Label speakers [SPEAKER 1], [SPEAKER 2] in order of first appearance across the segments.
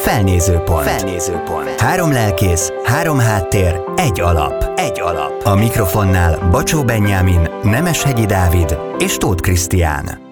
[SPEAKER 1] Felnézőpont. Felnézőpont. Három lelkész, három háttér, egy alap. Egy alap. A mikrofonnál Bacsó Benyámin, Nemeshegyi Dávid és Tóth Krisztián.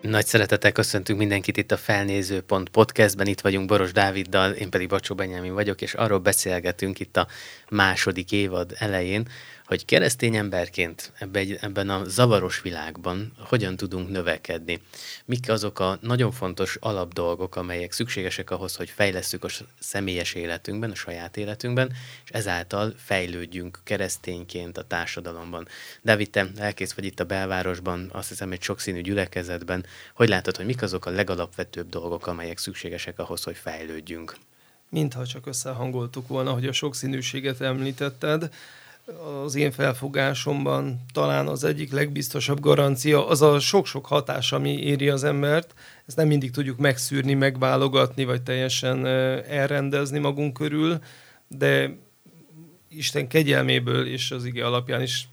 [SPEAKER 2] Nagy szeretettel köszöntünk mindenkit itt a Felnézőpont podcastben. Itt vagyunk Boros Dáviddal, én pedig Bacsó Benyámin vagyok, és arról beszélgetünk itt a második évad elején, hogy keresztény emberként ebben a zavaros világban hogyan tudunk növekedni. Mik azok a nagyon fontos alapdolgok, amelyek szükségesek ahhoz, hogy fejlesszük a személyes életünkben, a saját életünkben, és ezáltal fejlődjünk keresztényként a társadalomban. David, te elkész vagy itt a belvárosban, azt hiszem egy sokszínű gyülekezetben. Hogy látod, hogy mik azok a legalapvetőbb dolgok, amelyek szükségesek ahhoz, hogy fejlődjünk?
[SPEAKER 3] Mintha csak összehangoltuk volna, hogy a sokszínűséget említetted az én felfogásomban talán az egyik legbiztosabb garancia az a sok-sok hatás, ami éri az embert. Ezt nem mindig tudjuk megszűrni, megválogatni, vagy teljesen elrendezni magunk körül, de Isten kegyelméből és az ige alapján is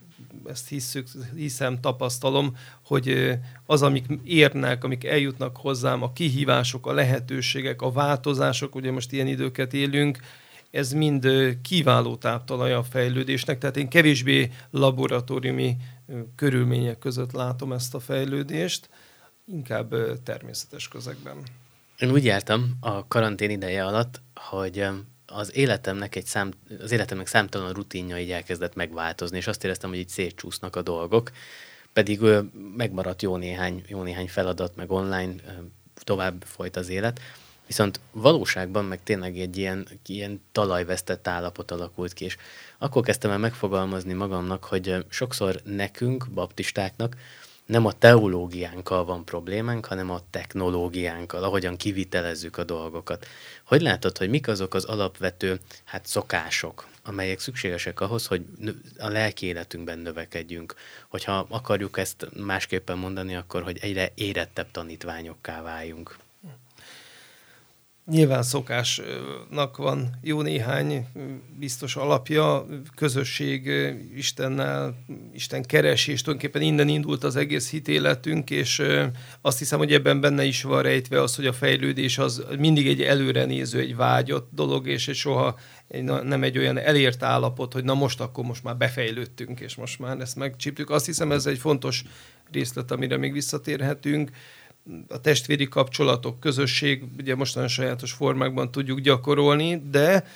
[SPEAKER 3] ezt hiszük, hiszem, tapasztalom, hogy az, amik érnek, amik eljutnak hozzám, a kihívások, a lehetőségek, a változások, ugye most ilyen időket élünk, ez mind kiváló táptalaja a fejlődésnek, tehát én kevésbé laboratóriumi körülmények között látom ezt a fejlődést, inkább természetes közegben.
[SPEAKER 2] Én úgy jártam a karantén ideje alatt, hogy az életemnek egy szám, az életemnek számtalan rutinja így elkezdett megváltozni, és azt éreztem, hogy így szétcsúsznak a dolgok, pedig megmaradt jó néhány, jó néhány feladat, meg online tovább folyt az élet, Viszont valóságban meg tényleg egy ilyen, ilyen talajvesztett állapot alakult ki, és akkor kezdtem el megfogalmazni magamnak, hogy sokszor nekünk, baptistáknak, nem a teológiánkkal van problémánk, hanem a technológiánkkal, ahogyan kivitelezzük a dolgokat. Hogy látod, hogy mik azok az alapvető hát szokások, amelyek szükségesek ahhoz, hogy a lelki életünkben növekedjünk. Hogyha akarjuk ezt másképpen mondani, akkor hogy egyre érettebb tanítványokká váljunk.
[SPEAKER 3] Nyilván szokásnak van jó néhány biztos alapja, közösség Istennel, Isten keresés, tulajdonképpen innen indult az egész hitéletünk, és azt hiszem, hogy ebben benne is van rejtve az, hogy a fejlődés az mindig egy előrenéző, egy vágyott dolog, és egy soha nem egy olyan elért állapot, hogy na most akkor most már befejlődtünk, és most már ezt megcsíptük. Azt hiszem, ez egy fontos részlet, amire még visszatérhetünk a testvéri kapcsolatok, közösség, ugye most nagyon sajátos formákban tudjuk gyakorolni, de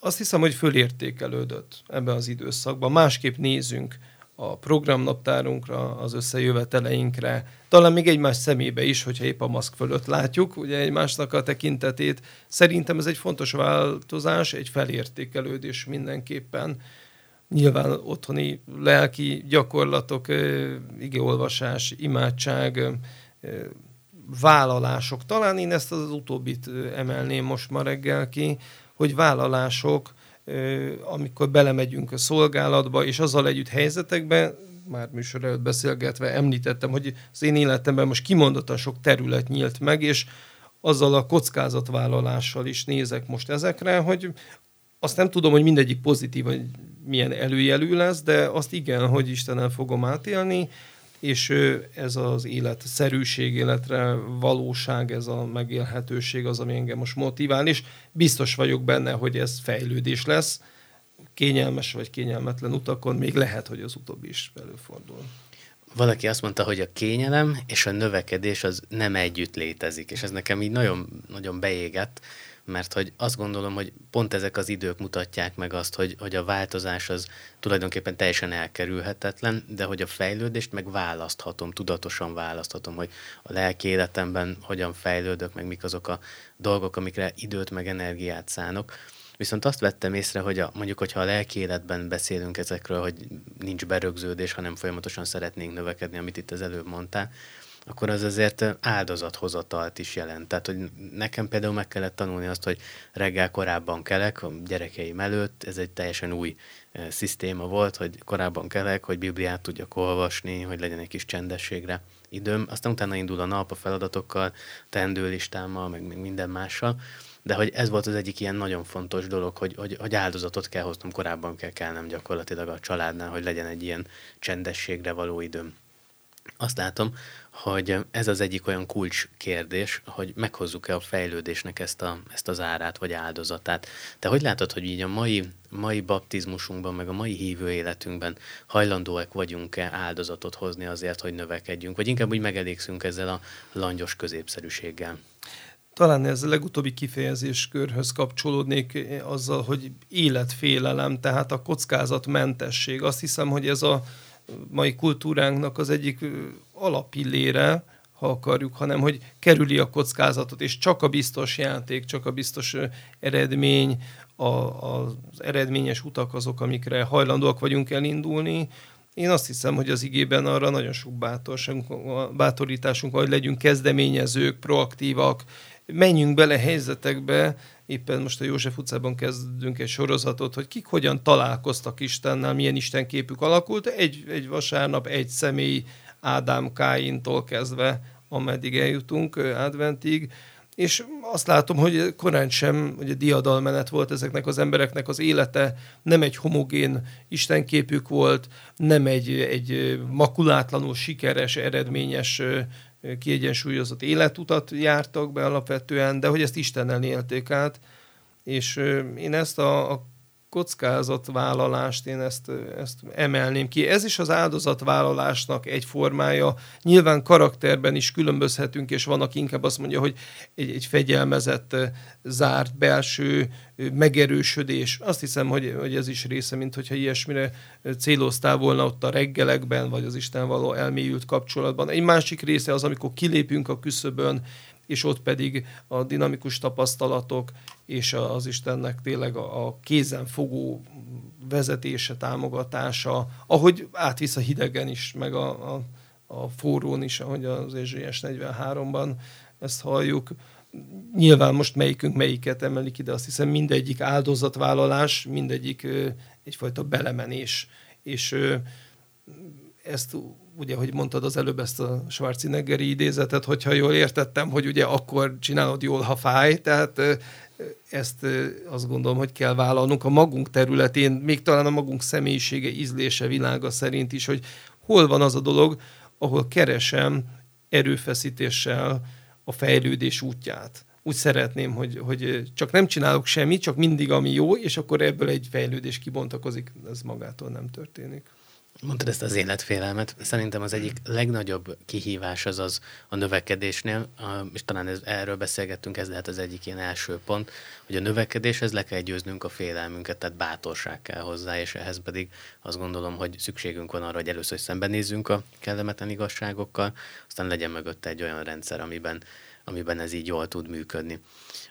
[SPEAKER 3] azt hiszem, hogy fölértékelődött ebben az időszakban. Másképp nézünk a programnaptárunkra, az összejöveteleinkre, talán még egymás szemébe is, hogyha épp a maszk fölött látjuk, ugye egymásnak a tekintetét. Szerintem ez egy fontos változás, egy felértékelődés mindenképpen. Nyilván otthoni lelki gyakorlatok, igeolvasás, imádság, vállalások. Talán én ezt az utóbbit emelném most ma reggel ki, hogy vállalások, amikor belemegyünk a szolgálatba, és azzal együtt helyzetekben, már műsor előtt beszélgetve említettem, hogy az én életemben most kimondottan sok terület nyílt meg, és azzal a kockázatvállalással is nézek most ezekre, hogy azt nem tudom, hogy mindegyik pozitív, hogy milyen előjelű lesz, de azt igen, hogy Istenen fogom átélni, és ez az életszerűség, életre valóság, ez a megélhetőség az, ami engem most motivál, és biztos vagyok benne, hogy ez fejlődés lesz, kényelmes vagy kényelmetlen utakon, még lehet, hogy az utóbbi is előfordul.
[SPEAKER 2] Valaki azt mondta, hogy a kényelem és a növekedés az nem együtt létezik, és ez nekem így nagyon, nagyon beégett, mert hogy azt gondolom, hogy pont ezek az idők mutatják meg azt, hogy, hogy a változás az tulajdonképpen teljesen elkerülhetetlen, de hogy a fejlődést meg választhatom, tudatosan választhatom, hogy a lelki életemben hogyan fejlődök, meg mik azok a dolgok, amikre időt meg energiát szánok. Viszont azt vettem észre, hogy a, mondjuk, hogyha a lelki életben beszélünk ezekről, hogy nincs berögződés, hanem folyamatosan szeretnénk növekedni, amit itt az előbb mondtál, akkor az azért áldozathozatalt is jelent. Tehát, hogy nekem például meg kellett tanulni azt, hogy reggel korábban kelek a gyerekeim előtt, ez egy teljesen új e, szisztéma volt, hogy korábban kelek, hogy Bibliát tudjak olvasni, hogy legyen egy kis csendességre időm. Aztán utána indul a nap a feladatokkal, teendőlistámmal, meg, meg minden mással. De hogy ez volt az egyik ilyen nagyon fontos dolog, hogy, hogy, hogy áldozatot kell hoznom, korábban kell kelnem gyakorlatilag a családnál, hogy legyen egy ilyen csendességre való időm. Azt látom, hogy ez az egyik olyan kulcs kérdés, hogy meghozzuk-e a fejlődésnek ezt, a, ezt az árát vagy áldozatát. Te hogy látod, hogy így a mai, mai baptizmusunkban, meg a mai hívő életünkben hajlandóak vagyunk-e áldozatot hozni azért, hogy növekedjünk, vagy inkább úgy megelégszünk ezzel a langyos középszerűséggel?
[SPEAKER 3] Talán ez a legutóbbi kifejezéskörhöz kapcsolódnék eh, azzal, hogy életfélelem, tehát a kockázatmentesség. Azt hiszem, hogy ez a mai kultúránknak az egyik alapillére, ha akarjuk, hanem hogy kerüli a kockázatot, és csak a biztos játék, csak a biztos eredmény, a, az eredményes utak azok, amikre hajlandóak vagyunk elindulni. Én azt hiszem, hogy az igében arra nagyon sok bátorságunk, bátorításunk hogy legyünk kezdeményezők, proaktívak, menjünk bele helyzetekbe, éppen most a József utcában kezdünk egy sorozatot, hogy kik hogyan találkoztak Istennel, milyen Isten képük alakult. Egy, egy vasárnap egy személy Ádám Káintól kezdve, ameddig eljutunk adventig, és azt látom, hogy korán sem hogy a diadalmenet volt ezeknek az embereknek az élete, nem egy homogén istenképük volt, nem egy, egy makulátlanul sikeres, eredményes kiegyensúlyozott életutat jártak be alapvetően, de hogy ezt Istennel élték át, és én ezt a, a kockázatvállalást, én ezt, ezt emelném ki. Ez is az áldozatvállalásnak egy formája. Nyilván karakterben is különbözhetünk, és van, aki inkább azt mondja, hogy egy, egy fegyelmezett, zárt belső megerősödés. Azt hiszem, hogy, hogy ez is része, mint hogyha ilyesmire céloztál volna ott a reggelekben, vagy az Isten való elmélyült kapcsolatban. Egy másik része az, amikor kilépünk a küszöbön, és ott pedig a dinamikus tapasztalatok és az Istennek tényleg a, a kézenfogó vezetése, támogatása, ahogy átvisz a hidegen is, meg a, a, a forrón is, ahogy az EZS 43-ban ezt halljuk. Nyilván most melyikünk melyiket emelik ide, azt hiszem mindegyik áldozatvállalás, mindegyik egyfajta belemenés, és ezt ugye, hogy mondtad az előbb ezt a Schwarzeneggeri idézetet, hogyha jól értettem, hogy ugye akkor csinálod jól, ha fáj, tehát ezt azt gondolom, hogy kell vállalnunk a magunk területén, még talán a magunk személyisége, ízlése, világa szerint is, hogy hol van az a dolog, ahol keresem erőfeszítéssel a fejlődés útját. Úgy szeretném, hogy, hogy csak nem csinálok semmit, csak mindig ami jó, és akkor ebből egy fejlődés kibontakozik, ez magától nem történik.
[SPEAKER 2] Mondtad ezt az életfélelmet. Szerintem az egyik legnagyobb kihívás az az a növekedésnél, és talán ez, erről beszélgettünk, ez lehet az egyik ilyen első pont, hogy a növekedéshez le kell győznünk a félelmünket, tehát bátorság kell hozzá, és ehhez pedig azt gondolom, hogy szükségünk van arra, hogy először szembenézzünk a kellemetlen igazságokkal, aztán legyen mögötte egy olyan rendszer, amiben, amiben ez így jól tud működni.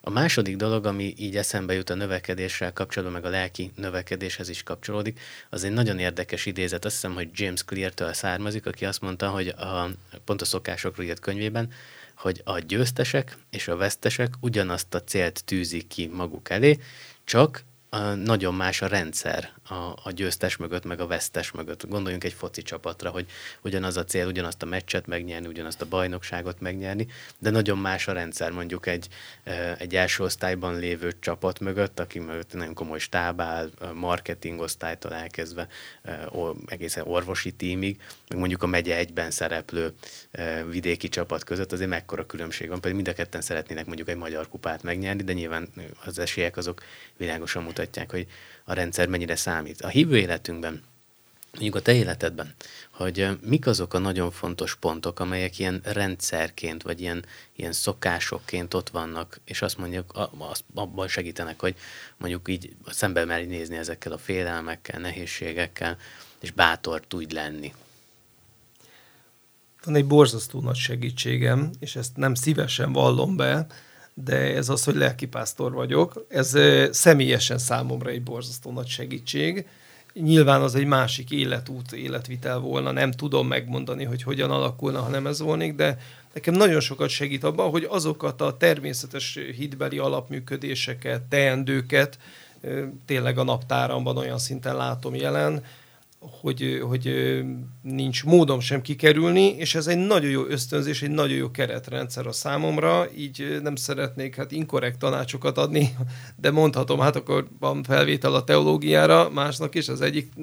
[SPEAKER 2] A második dolog, ami így eszembe jut a növekedéssel kapcsolatban, meg a lelki növekedéshez is kapcsolódik, az egy nagyon érdekes idézet. Azt hiszem, hogy James Clear-től származik, aki azt mondta, hogy a, pont a szokásokról írt könyvében, hogy a győztesek és a vesztesek ugyanazt a célt tűzik ki maguk elé, csak nagyon más a rendszer a, a győztes mögött, meg a vesztes mögött. Gondoljunk egy foci csapatra, hogy ugyanaz a cél, ugyanazt a meccset megnyerni, ugyanazt a bajnokságot megnyerni, de nagyon más a rendszer mondjuk egy, egy első osztályban lévő csapat mögött, aki mögött nagyon komoly stáb áll, marketing osztálytól elkezdve egészen orvosi tímig, meg mondjuk a megye egyben szereplő vidéki csapat között, azért mekkora különbség van, pedig mind a ketten szeretnének mondjuk egy magyar kupát megnyerni, de nyilván az esélyek azok világosan mutatják, hogy a rendszer mennyire számít. A hívő életünkben, mondjuk a te életedben, hogy mik azok a nagyon fontos pontok, amelyek ilyen rendszerként, vagy ilyen, ilyen szokásokként ott vannak, és azt mondjuk, abban segítenek, hogy mondjuk így szembe merj nézni ezekkel a félelmekkel, nehézségekkel, és bátor tudj lenni.
[SPEAKER 3] Van egy borzasztó nagy segítségem, és ezt nem szívesen vallom be, de ez az, hogy lelkipásztor vagyok, ez személyesen számomra egy borzasztó nagy segítség. Nyilván az egy másik életút, életvitel volna, nem tudom megmondani, hogy hogyan alakulna, ha nem ez volnék, de nekem nagyon sokat segít abban, hogy azokat a természetes hitbeli alapműködéseket, teendőket tényleg a naptáramban olyan szinten látom jelen, hogy, hogy nincs módom sem kikerülni, és ez egy nagyon jó ösztönzés, egy nagyon jó keretrendszer a számomra, így nem szeretnék hát inkorrekt tanácsokat adni, de mondhatom, hát akkor van felvétel a teológiára, másnak is az egyik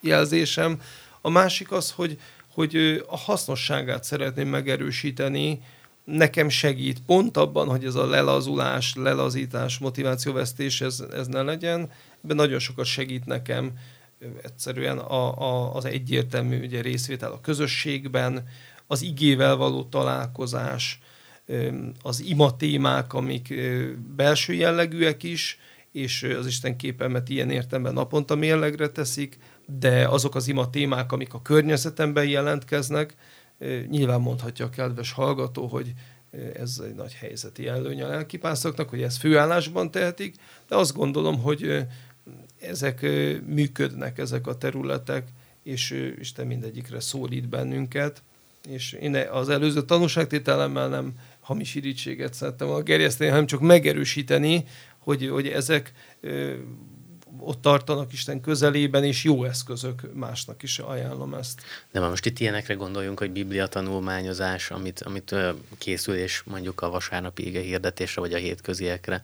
[SPEAKER 3] jelzésem. A másik az, hogy, hogy a hasznosságát szeretném megerősíteni, nekem segít pont abban, hogy ez a lelazulás, lelazítás, motivációvesztés, ez, ez ne legyen. Ebben nagyon sokat segít nekem egyszerűen a, a, az egyértelmű ugye, részvétel a közösségben, az igével való találkozás, az ima témák, amik belső jellegűek is, és az Isten képemet ilyen értemben naponta mérlegre teszik, de azok az ima témák, amik a környezetemben jelentkeznek, nyilván mondhatja a kedves hallgató, hogy ez egy nagy helyzeti előny a lelkipásztoknak, hogy ezt főállásban tehetik, de azt gondolom, hogy ezek működnek, ezek a területek, és Isten mindegyikre szólít bennünket, és én az előző tanúságtételemmel nem hamis irítséget szerettem a gerjeszteni, hanem csak megerősíteni, hogy, hogy ezek ott tartanak Isten közelében, és jó eszközök, másnak is ajánlom ezt.
[SPEAKER 2] De már most itt ilyenekre gondoljunk, hogy biblia tanulmányozás, amit, amit készül, és mondjuk a vasárnapi ége hirdetésre, vagy a hétköziekre,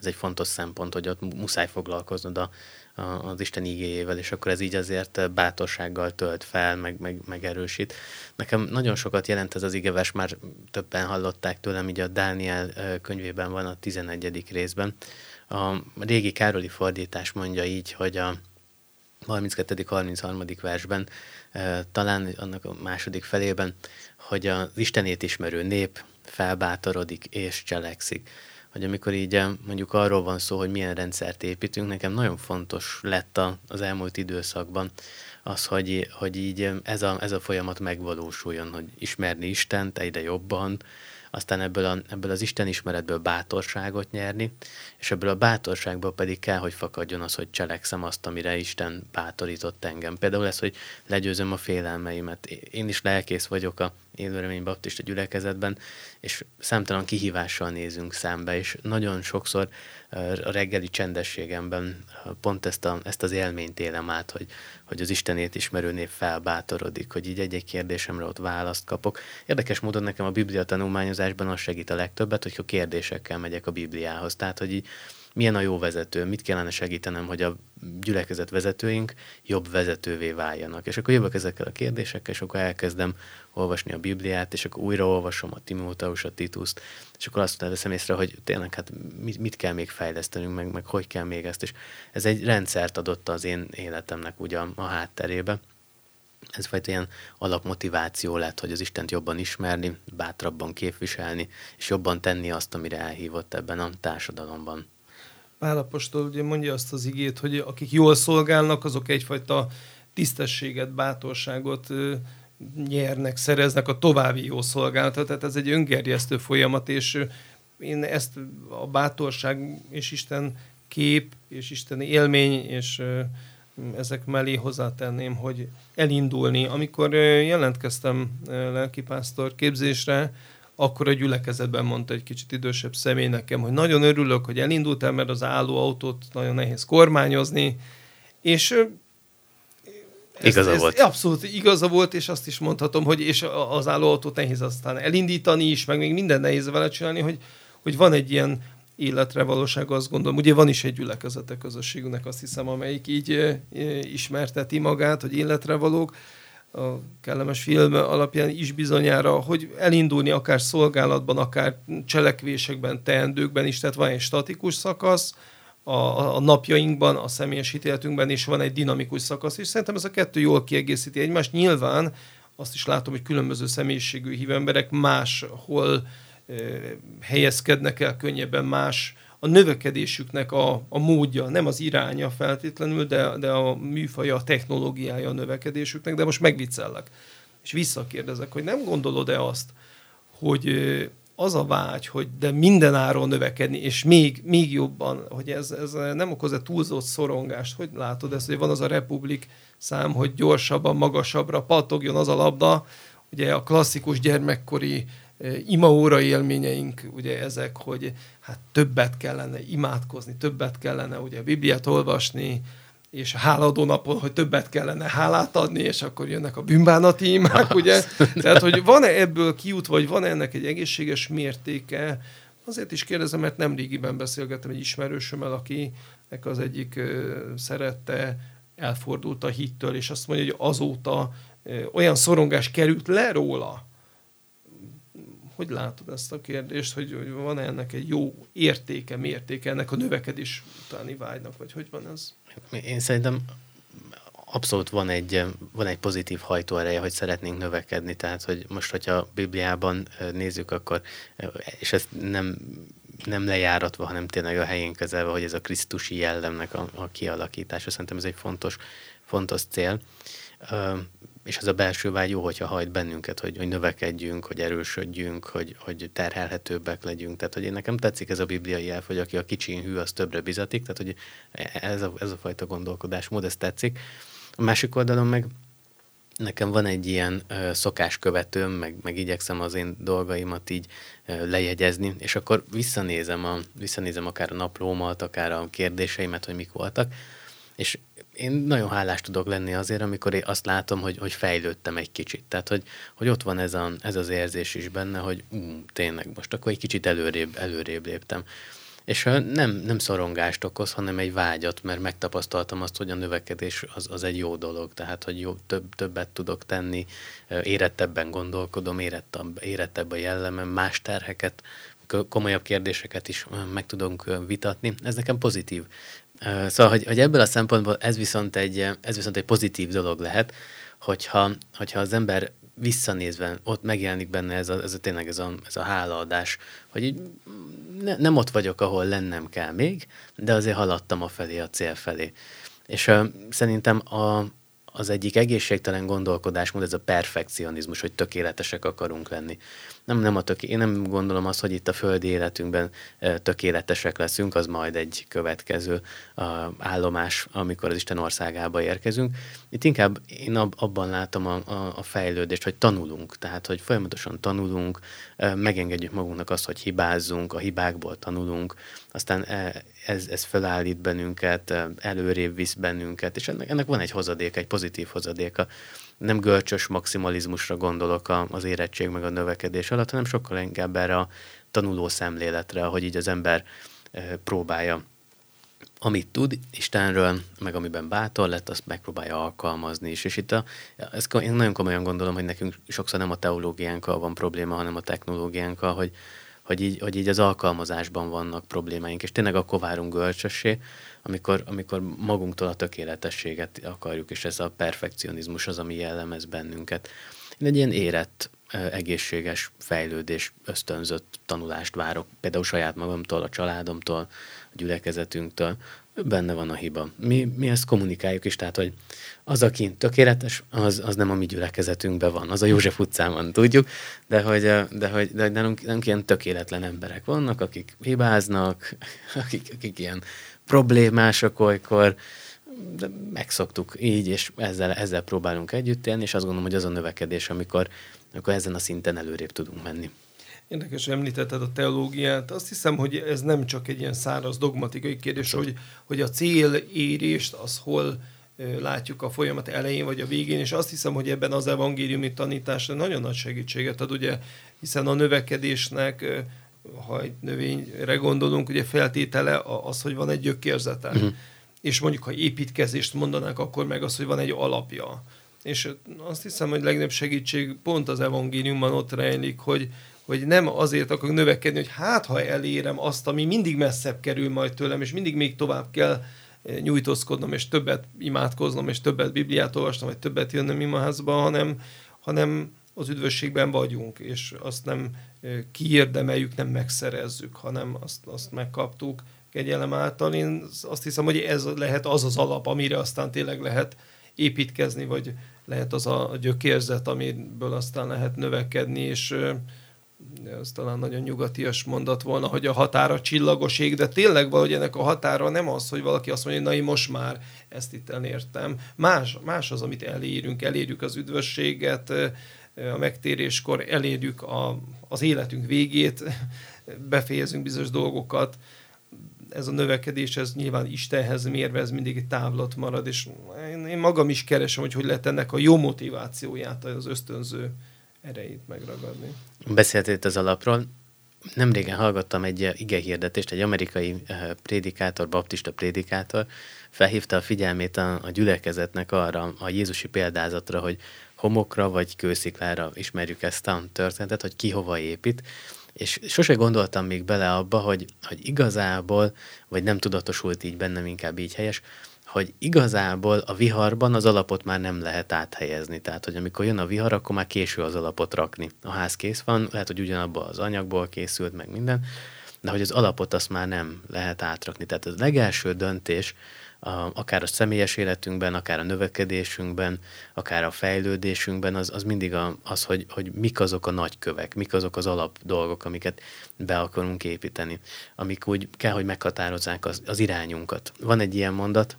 [SPEAKER 2] ez egy fontos szempont, hogy ott muszáj foglalkoznod a, a, az Isten igéjével, és akkor ez így azért bátorsággal tölt fel, meg, meg, meg erősít. Nekem nagyon sokat jelent ez az igeves, már többen hallották tőlem, így a Dániel könyvében van a 11. részben. A régi Károli fordítás mondja így, hogy a 32.-33. versben, talán annak a második felében, hogy az Istenét ismerő nép felbátorodik és cselekszik hogy amikor így mondjuk arról van szó, hogy milyen rendszert építünk, nekem nagyon fontos lett a, az elmúlt időszakban az, hogy, hogy így ez a, ez a folyamat megvalósuljon, hogy ismerni Istent egyre jobban, aztán ebből, a, ebből az Isten ismeretből bátorságot nyerni, és ebből a bátorságból pedig kell, hogy fakadjon az, hogy cselekszem azt, amire Isten bátorított engem. Például ez, hogy legyőzöm a félelmeimet. Én is lelkész vagyok a Élőremény Baptista gyülekezetben, és számtalan kihívással nézünk szembe, és nagyon sokszor a reggeli csendességemben pont ezt, a, ezt az élményt élem át, hogy, hogy az Istenét ismerő név felbátorodik, hogy így egy-egy kérdésemre ott választ kapok. Érdekes módon nekem a Biblia tanulmányozásban az segít a legtöbbet, hogyha kérdésekkel megyek a Bibliához. Tehát, hogy így milyen a jó vezető, mit kellene segítenem, hogy a gyülekezet vezetőink jobb vezetővé váljanak. És akkor jövök ezekkel a kérdésekkel, és akkor elkezdem olvasni a Bibliát, és akkor újra olvasom a Timóteus, a Tituszt, és akkor azt veszem észre, hogy tényleg hát mit, mit kell még fejlesztenünk, meg, meg hogy kell még ezt, és ez egy rendszert adott az én életemnek ugye a, a hátterébe. Ez fajta ilyen alapmotiváció lett, hogy az Istent jobban ismerni, bátrabban képviselni, és jobban tenni azt, amire elhívott ebben a társadalomban.
[SPEAKER 3] Pálapostól ugye mondja azt az igét, hogy akik jól szolgálnak, azok egyfajta tisztességet, bátorságot nyernek, szereznek a további jó szolgálatot. Tehát ez egy öngerjesztő folyamat, és én ezt a bátorság és Isten kép, és Isten élmény, és ezek mellé hozzátenném, hogy elindulni. Amikor jelentkeztem lelkipásztor képzésre, akkor a gyülekezetben mondta egy kicsit idősebb személy nekem, hogy nagyon örülök, hogy elindultam, mert az autót nagyon nehéz kormányozni, és
[SPEAKER 2] ez, igaza ez, volt.
[SPEAKER 3] Abszolút igaza volt, és azt is mondhatom, hogy és az autót nehéz aztán elindítani is, meg még minden nehéz vele csinálni, hogy, hogy van egy ilyen életre valóság, azt gondolom. Ugye van is egy gyülekezete közösségünknek, azt hiszem, amelyik így e, ismerteti magát, hogy életre valók a kellemes film alapján is bizonyára, hogy elindulni akár szolgálatban, akár cselekvésekben, teendőkben is, tehát van egy statikus szakasz, a, a napjainkban, a személyes ítéletünkben is van egy dinamikus szakasz, és szerintem ez a kettő jól kiegészíti egymást. Nyilván azt is látom, hogy különböző személyiségű hívemberek máshol e, helyezkednek el könnyebben, más a növekedésüknek a, a módja, nem az iránya feltétlenül, de, de a műfaja, a technológiája a növekedésüknek, de most megviccellek. És visszakérdezek, hogy nem gondolod-e azt, hogy az a vágy, hogy de minden áron növekedni, és még, még jobban, hogy ez, ez nem okoz-e túlzott szorongást, hogy látod ezt, hogy van az a republik szám, hogy gyorsabban, magasabbra pattogjon az a labda, ugye a klasszikus gyermekkori imaóra élményeink ugye ezek, hogy hát többet kellene imádkozni, többet kellene ugye a Bibliát olvasni, és a háladó napon, hogy többet kellene hálát adni, és akkor jönnek a bűnbánati imák, ugye? Tehát, hogy van-e ebből kiút, vagy van-e ennek egy egészséges mértéke? Azért is kérdezem, mert nem régiben beszélgettem egy ismerősömmel, akinek az egyik szerette elfordult a hittől, és azt mondja, hogy azóta olyan szorongás került le róla, hogy látod ezt a kérdést, hogy, hogy van-e ennek egy jó értéke, mértéke ennek a növekedés utáni vágynak, vagy hogy van ez?
[SPEAKER 2] Én szerintem abszolút van egy, van egy pozitív hajtóereje, hogy szeretnénk növekedni, tehát hogy most, hogyha a Bibliában nézzük, akkor, és ez nem, nem lejáratva, hanem tényleg a helyén kezelve, hogy ez a krisztusi jellemnek a, a kialakítása, szerintem ez egy fontos, fontos cél és ez a belső vágy jó, hogyha hajt bennünket, hogy, hogy növekedjünk, hogy erősödjünk, hogy, hogy terhelhetőbbek legyünk. Tehát, hogy én nekem tetszik ez a bibliai elf, hogy aki a kicsin hű, az többre bizatik, tehát, hogy ez a, ez a fajta gondolkodásmód, ez tetszik. A másik oldalon meg nekem van egy ilyen ö, szokáskövetőm, meg, meg igyekszem az én dolgaimat így ö, lejegyezni, és akkor visszanézem, a, visszanézem akár a naplómat, akár a kérdéseimet, hogy mik voltak, és én nagyon hálás tudok lenni azért, amikor én azt látom, hogy, hogy fejlődtem egy kicsit. Tehát, hogy, hogy ott van ez, a, ez az érzés is benne, hogy ú, tényleg most akkor egy kicsit előrébb, előrébb léptem. És nem, nem szorongást okoz, hanem egy vágyat, mert megtapasztaltam azt, hogy a növekedés az, az egy jó dolog, tehát hogy jó, több, többet tudok tenni, érettebben gondolkodom, érettebb, érettebb a jellemem, más terheket, komolyabb kérdéseket is meg tudunk vitatni. Ez nekem pozitív. Szóval, hogy, hogy ebből a szempontból ez viszont egy, ez viszont egy pozitív dolog lehet, hogyha, hogyha az ember visszanézve ott megjelenik benne ez a, ez a tényleg ez a, ez a hálaadás, hogy így ne, nem ott vagyok, ahol lennem kell még, de azért haladtam a felé, a cél felé. És uh, szerintem a, az egyik egészségtelen gondolkodásmód, ez a perfekcionizmus, hogy tökéletesek akarunk lenni. Nem, nem a töké, én nem gondolom azt, hogy itt a földi életünkben tökéletesek leszünk, az majd egy következő állomás, amikor az Isten országába érkezünk. Itt inkább én abban látom a, a, a fejlődést, hogy tanulunk, tehát hogy folyamatosan tanulunk, megengedjük magunknak azt, hogy hibázzunk, a hibákból tanulunk, aztán ez, ez felállít bennünket, előrébb visz bennünket, és ennek, ennek van egy hozadéka, egy pozitív hozadéka. Nem görcsös maximalizmusra gondolok az érettség meg a növekedés alatt, hanem sokkal inkább erre a tanuló szemléletre, hogy így az ember próbálja amit tud Istenről, meg amiben bátor lett, azt megpróbálja alkalmazni is. És itt a, ezt én nagyon komolyan gondolom, hogy nekünk sokszor nem a teológiánkkal van probléma, hanem a technológiánkkal, hogy, hogy így, hogy így az alkalmazásban vannak problémáink, és tényleg akkor várunk görcsössé, amikor, amikor magunktól a tökéletességet akarjuk, és ez a perfekcionizmus az, ami jellemez bennünket. Én egy ilyen érett, egészséges fejlődés, ösztönzött tanulást várok, például saját magamtól, a családomtól, a gyülekezetünktől, benne van a hiba. Mi, mi ezt kommunikáljuk is, tehát, hogy az, aki tökéletes, az, az nem a mi gyülekezetünkben van, az a József utcán van, tudjuk, de hogy, de hogy de nálunk, nálunk ilyen tökéletlen emberek vannak, akik hibáznak, akik, akik ilyen problémások olykor, de megszoktuk így, és ezzel, ezzel próbálunk együtt élni, és azt gondolom, hogy az a növekedés, amikor, amikor ezen a szinten előrébb tudunk menni.
[SPEAKER 3] Érdekes, említetted a teológiát. Azt hiszem, hogy ez nem csak egy ilyen száraz dogmatikai kérdés, hogy, hogy a célérést az hol látjuk a folyamat elején vagy a végén, és azt hiszem, hogy ebben az evangéliumi tanítás nagyon nagy segítséget ad, ugye, hiszen a növekedésnek, ha egy növényre gondolunk, ugye feltétele az, hogy van egy gyökérzete. Uh-huh. És mondjuk, ha építkezést mondanák, akkor meg az, hogy van egy alapja. És azt hiszem, hogy legnagyobb segítség pont az evangéliumban ott rejlik, hogy, hogy nem azért akarok növekedni, hogy hát ha elérem azt, ami mindig messzebb kerül majd tőlem, és mindig még tovább kell eh, nyújtózkodnom, és többet imádkoznom, és többet Bibliát olvasnom, vagy többet jönnöm imaházba, hanem, hanem az üdvösségben vagyunk, és azt nem kiérdemeljük, nem megszerezzük, hanem azt, azt megkaptuk kegyelem által. Én azt hiszem, hogy ez lehet az az alap, amire aztán tényleg lehet építkezni, vagy lehet az a gyökérzet, amiből aztán lehet növekedni, és ez talán nagyon nyugatias mondat volna, hogy a határa csillagos ég, de tényleg valahogy ennek a határa nem az, hogy valaki azt mondja, hogy na én most már ezt itt elértem. Más, más az, amit elérünk. Elérjük az üdvösséget, a megtéréskor elérjük a, az életünk végét, befejezünk bizonyos dolgokat, ez a növekedés, ez nyilván Istenhez mérve, ez mindig egy távlat marad, és én, én magam is keresem, hogy hogy lehet ennek a jó motivációját, az ösztönző erejét megragadni.
[SPEAKER 2] Beszéltél itt az alapról. Nem régen hallgattam egy eh, ige hirdetést, egy amerikai eh, prédikátor, baptista prédikátor felhívta a figyelmét a, a gyülekezetnek arra a Jézusi példázatra, hogy homokra vagy kősziklára ismerjük ezt a történetet, hogy ki hova épít, és sose gondoltam még bele abba, hogy, hogy igazából, vagy nem tudatosult így bennem, inkább így helyes, hogy igazából a viharban az alapot már nem lehet áthelyezni. Tehát, hogy amikor jön a vihar, akkor már késő az alapot rakni. A ház kész van, lehet, hogy ugyanabban az anyagból készült, meg minden, de hogy az alapot azt már nem lehet átrakni. Tehát az legelső döntés, akár a személyes életünkben, akár a növekedésünkben, akár a fejlődésünkben, az, az mindig a, az, hogy, hogy mik azok a nagykövek, mik azok az alap dolgok, amiket be akarunk építeni, amik úgy kell, hogy meghatározzák az, az irányunkat. Van egy ilyen mondat,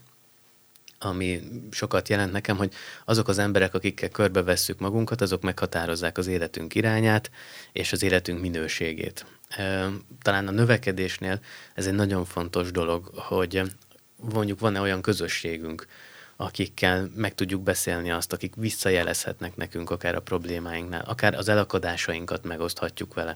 [SPEAKER 2] ami sokat jelent nekem, hogy azok az emberek, akikkel körbevesszük magunkat, azok meghatározzák az életünk irányát és az életünk minőségét. Talán a növekedésnél ez egy nagyon fontos dolog, hogy mondjuk van-e olyan közösségünk, akikkel meg tudjuk beszélni azt, akik visszajelezhetnek nekünk akár a problémáinknál, akár az elakadásainkat megoszthatjuk vele.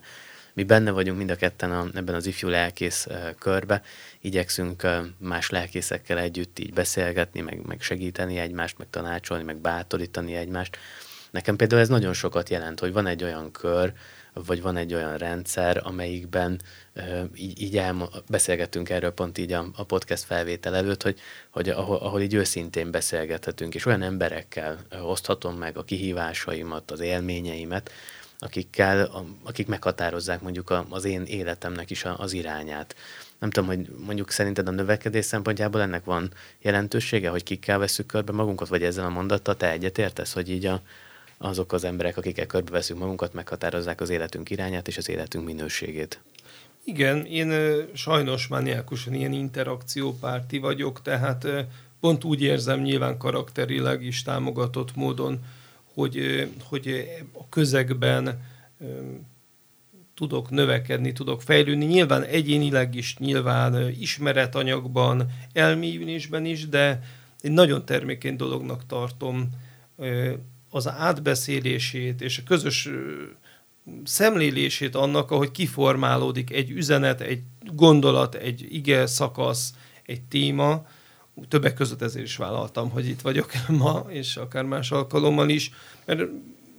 [SPEAKER 2] Mi benne vagyunk mind a ketten a, ebben az ifjú lelkész körbe, igyekszünk más lelkészekkel együtt így beszélgetni, meg, meg segíteni egymást, meg tanácsolni, meg bátorítani egymást. Nekem például ez nagyon sokat jelent, hogy van egy olyan kör, vagy van egy olyan rendszer, amelyikben így, így elmo- beszélgettünk erről pont így a, a podcast felvétel előtt, hogy, hogy ahol, ahol így őszintén beszélgethetünk, és olyan emberekkel oszthatom meg a kihívásaimat, az élményeimet, akikkel, akik meghatározzák mondjuk az én életemnek is az irányát. Nem tudom, hogy mondjuk szerinted a növekedés szempontjából ennek van jelentősége, hogy kikkel veszük körbe magunkat, vagy ezzel a mondattal te egyetértesz, hogy így a, azok az emberek, akikkel körbeveszünk magunkat, meghatározzák az életünk irányát és az életünk minőségét.
[SPEAKER 3] Igen, én sajnos mániákusan ilyen interakciópárti vagyok, tehát pont úgy érzem nyilván karakterileg is támogatott módon, hogy, hogy a közegben tudok növekedni, tudok fejlődni, nyilván egyénileg is, nyilván ismeretanyagban, elmélyülésben is, de egy nagyon termékeny dolognak tartom az átbeszélését és a közös szemlélését annak, ahogy kiformálódik egy üzenet, egy gondolat, egy ige szakasz, egy téma. Többek között ezért is vállaltam, hogy itt vagyok ma, és akár más alkalommal is, mert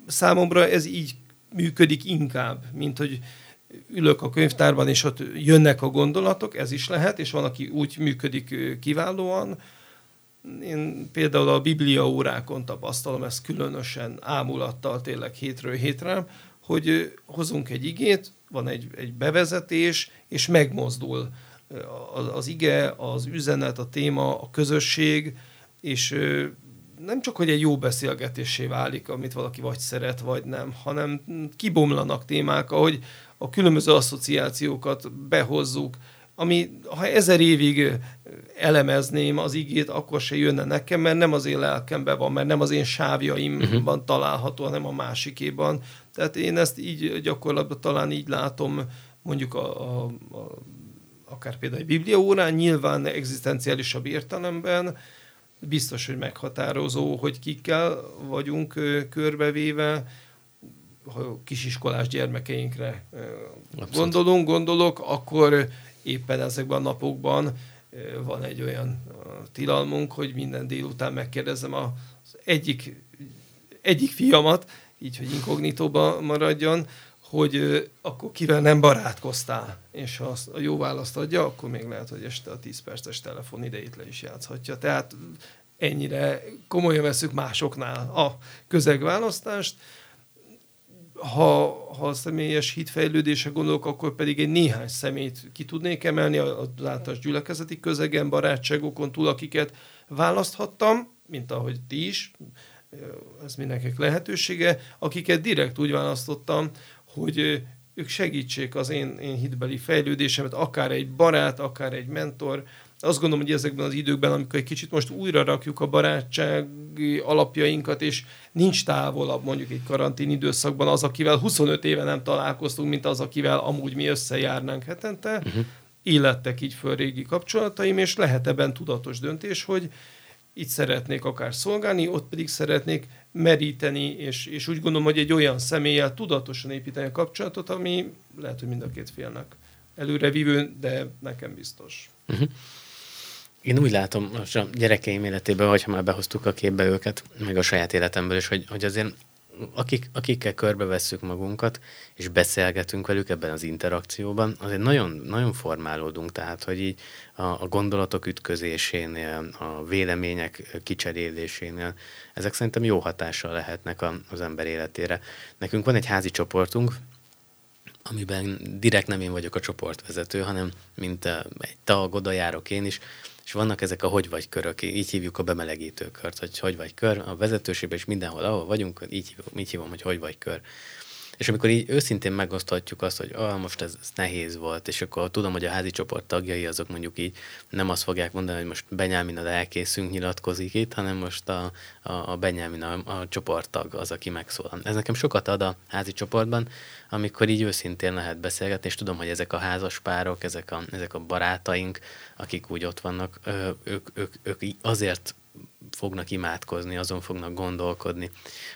[SPEAKER 3] számomra ez így működik inkább, mint hogy ülök a könyvtárban, és ott jönnek a gondolatok, ez is lehet, és van, aki úgy működik kiválóan, én például a Biblia órákon tapasztalom ezt különösen ámulattal tényleg hétről hétre, hogy hozunk egy igét, van egy, egy bevezetés, és megmozdul az, az ige, az üzenet, a téma, a közösség, és nem csak, hogy egy jó beszélgetésé válik, amit valaki vagy szeret, vagy nem, hanem kibomlanak témák, ahogy a különböző asszociációkat behozzuk, ami ha ezer évig elemezném az igét, akkor se jönne nekem, mert nem az én lelkemben van, mert nem az én sávjaimban uh-huh. található, hanem a másikéban. Tehát én ezt így gyakorlatban talán így látom, mondjuk a, a, a akár például egy Biblia órán, nyilván egzisztenciálisabb értelemben, biztos, hogy meghatározó, hogy kikkel vagyunk körbevéve, ha kisiskolás gyermekeinkre Abszolút. gondolunk, gondolok, akkor éppen ezekben a napokban van egy olyan tilalmunk, hogy minden délután megkérdezem az egyik, egyik fiamat, így, hogy inkognitóba maradjon, hogy akkor kivel nem barátkoztál, és ha azt a jó választ adja, akkor még lehet, hogy este a 10 perces telefon idejét le is játszhatja. Tehát ennyire komolyan veszük másoknál a közegválasztást, ha, ha a személyes hitfejlődése gondolok, akkor pedig egy néhány szemét ki tudnék emelni az általános gyülekezeti közegen, barátságokon túl, akiket választhattam, mint ahogy ti is, ez mindenkinek lehetősége, akiket direkt úgy választottam, hogy ők segítsék az én, én hitbeli fejlődésemet, akár egy barát, akár egy mentor, azt gondolom, hogy ezekben az időkben, amikor egy kicsit most újra rakjuk a barátsági alapjainkat, és nincs távolabb mondjuk egy karantén időszakban az, akivel 25 éve nem találkoztunk, mint az, akivel amúgy mi összejárnánk hetente, uh-huh. illettek így föl régi kapcsolataim, és lehet ebben tudatos döntés, hogy itt szeretnék akár szolgálni, ott pedig szeretnék meríteni, és, és úgy gondolom, hogy egy olyan személlyel tudatosan építeni a kapcsolatot, ami lehet, hogy mind a két félnek előrevívő, de nekem biztos. Uh-huh.
[SPEAKER 2] Én úgy látom most a gyerekeim életében, hogyha már behoztuk a képbe őket, meg a saját életemből is, hogy, hogy azért akik, akikkel körbevesszük magunkat, és beszélgetünk velük ebben az interakcióban, azért nagyon, nagyon formálódunk, tehát, hogy így a, a gondolatok ütközésénél, a vélemények kicserélésénél, ezek szerintem jó hatással lehetnek a, az ember életére. Nekünk van egy házi csoportunk, amiben direkt nem én vagyok a csoportvezető, hanem mint egy tag, oda járok én is, és vannak ezek a hogy vagy körök, így hívjuk a bemelegítőkört, hogy hogy vagy kör, a vezetőségben és mindenhol, ahol vagyunk, így hívom, így hívom hogy hogy vagy kör. És amikor így őszintén megoszthatjuk azt, hogy ah, most ez, ez nehéz volt, és akkor tudom, hogy a házi csoport tagjai azok mondjuk így nem azt fogják mondani, hogy most Benyámin elkészünk, nyilatkozik itt, hanem most a, a, a Benyámin a, a csoporttag az, aki megszólal. Ez nekem sokat ad a házi csoportban, amikor így őszintén lehet beszélgetni, és tudom, hogy ezek a házas párok, ezek a, ezek a barátaink, akik úgy ott vannak, ők, ők, ők azért fognak imádkozni, azon fognak gondolkodni,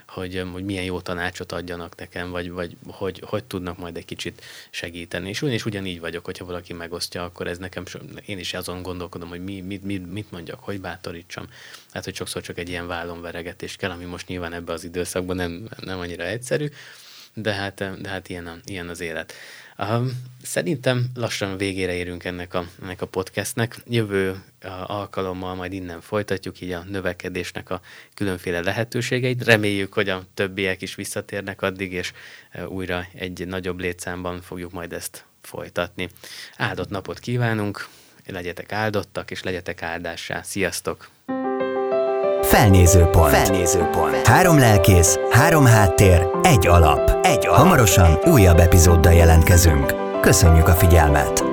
[SPEAKER 2] hogy, hogy milyen jó tanácsot adjanak nekem, vagy, vagy hogy, hogy tudnak majd egy kicsit segíteni. És én ugyanígy vagyok, hogyha valaki megosztja, akkor ez nekem, én is azon gondolkodom, hogy mi, mit, mit, mit mondjak, hogy bátorítsam. Hát, hogy sokszor csak egy ilyen vállonveregetés kell, ami most nyilván ebben az időszakban nem, nem annyira egyszerű, de hát, de hát ilyen, a, ilyen az élet. Szerintem lassan végére érünk ennek a, ennek a podcastnek. Jövő alkalommal majd innen folytatjuk így a növekedésnek a különféle lehetőségeit. Reméljük, hogy a többiek is visszatérnek addig, és újra egy nagyobb létszámban fogjuk majd ezt folytatni. Áldott napot kívánunk, legyetek áldottak, és legyetek áldássá. Sziasztok!
[SPEAKER 1] Felnézőpont. Felnézőpont. Három lelkész, három háttér, egy alap. Egy alap. Hamarosan újabb epizóddal jelentkezünk. Köszönjük a figyelmet!